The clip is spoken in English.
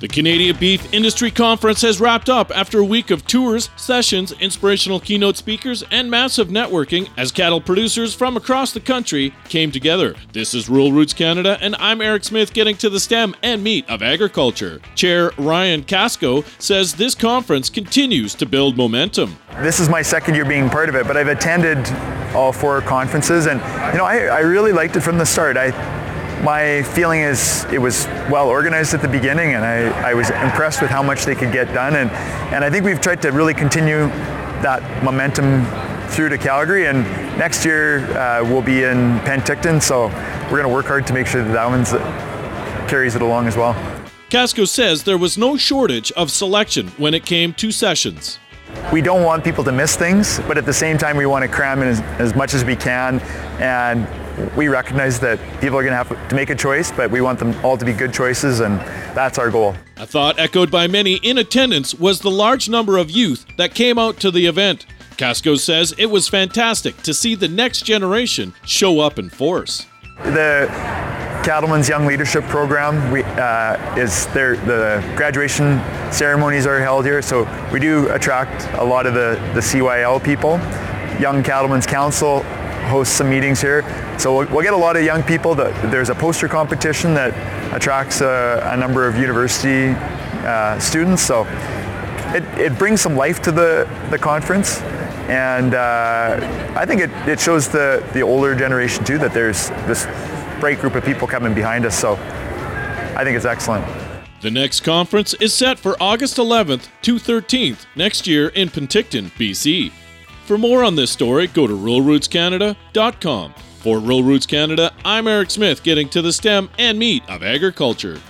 The Canadian Beef Industry Conference has wrapped up after a week of tours, sessions, inspirational keynote speakers, and massive networking as cattle producers from across the country came together. This is Rural Roots Canada, and I'm Eric Smith getting to the stem and meat of agriculture. Chair Ryan Kasko says this conference continues to build momentum. This is my second year being part of it, but I've attended all four conferences, and you know I, I really liked it from the start. I my feeling is it was well organized at the beginning and I, I was impressed with how much they could get done and, and I think we've tried to really continue that momentum through to Calgary and next year uh, we'll be in Penticton so we're going to work hard to make sure that that one carries it along as well. Kasko says there was no shortage of selection when it came to sessions. We don't want people to miss things, but at the same time we want to cram in as, as much as we can and we recognize that people are going to have to make a choice, but we want them all to be good choices, and that's our goal. A thought echoed by many in attendance was the large number of youth that came out to the event. Kasko says it was fantastic to see the next generation show up in force. The Cattlemen's Young Leadership Program we, uh, is there. The graduation ceremonies are held here, so we do attract a lot of the, the CYL people. Young Cattlemen's Council hosts some meetings here. So we'll, we'll get a lot of young people. That, there's a poster competition that attracts a, a number of university uh, students. So it, it brings some life to the, the conference. And uh, I think it, it shows the, the older generation too that there's this great group of people coming behind us. So I think it's excellent. The next conference is set for August 11th to 13th next year in Penticton, BC. For more on this story, go to ruralrootscanada.com. For Rural Roots Canada, I'm Eric Smith getting to the stem and meat of agriculture.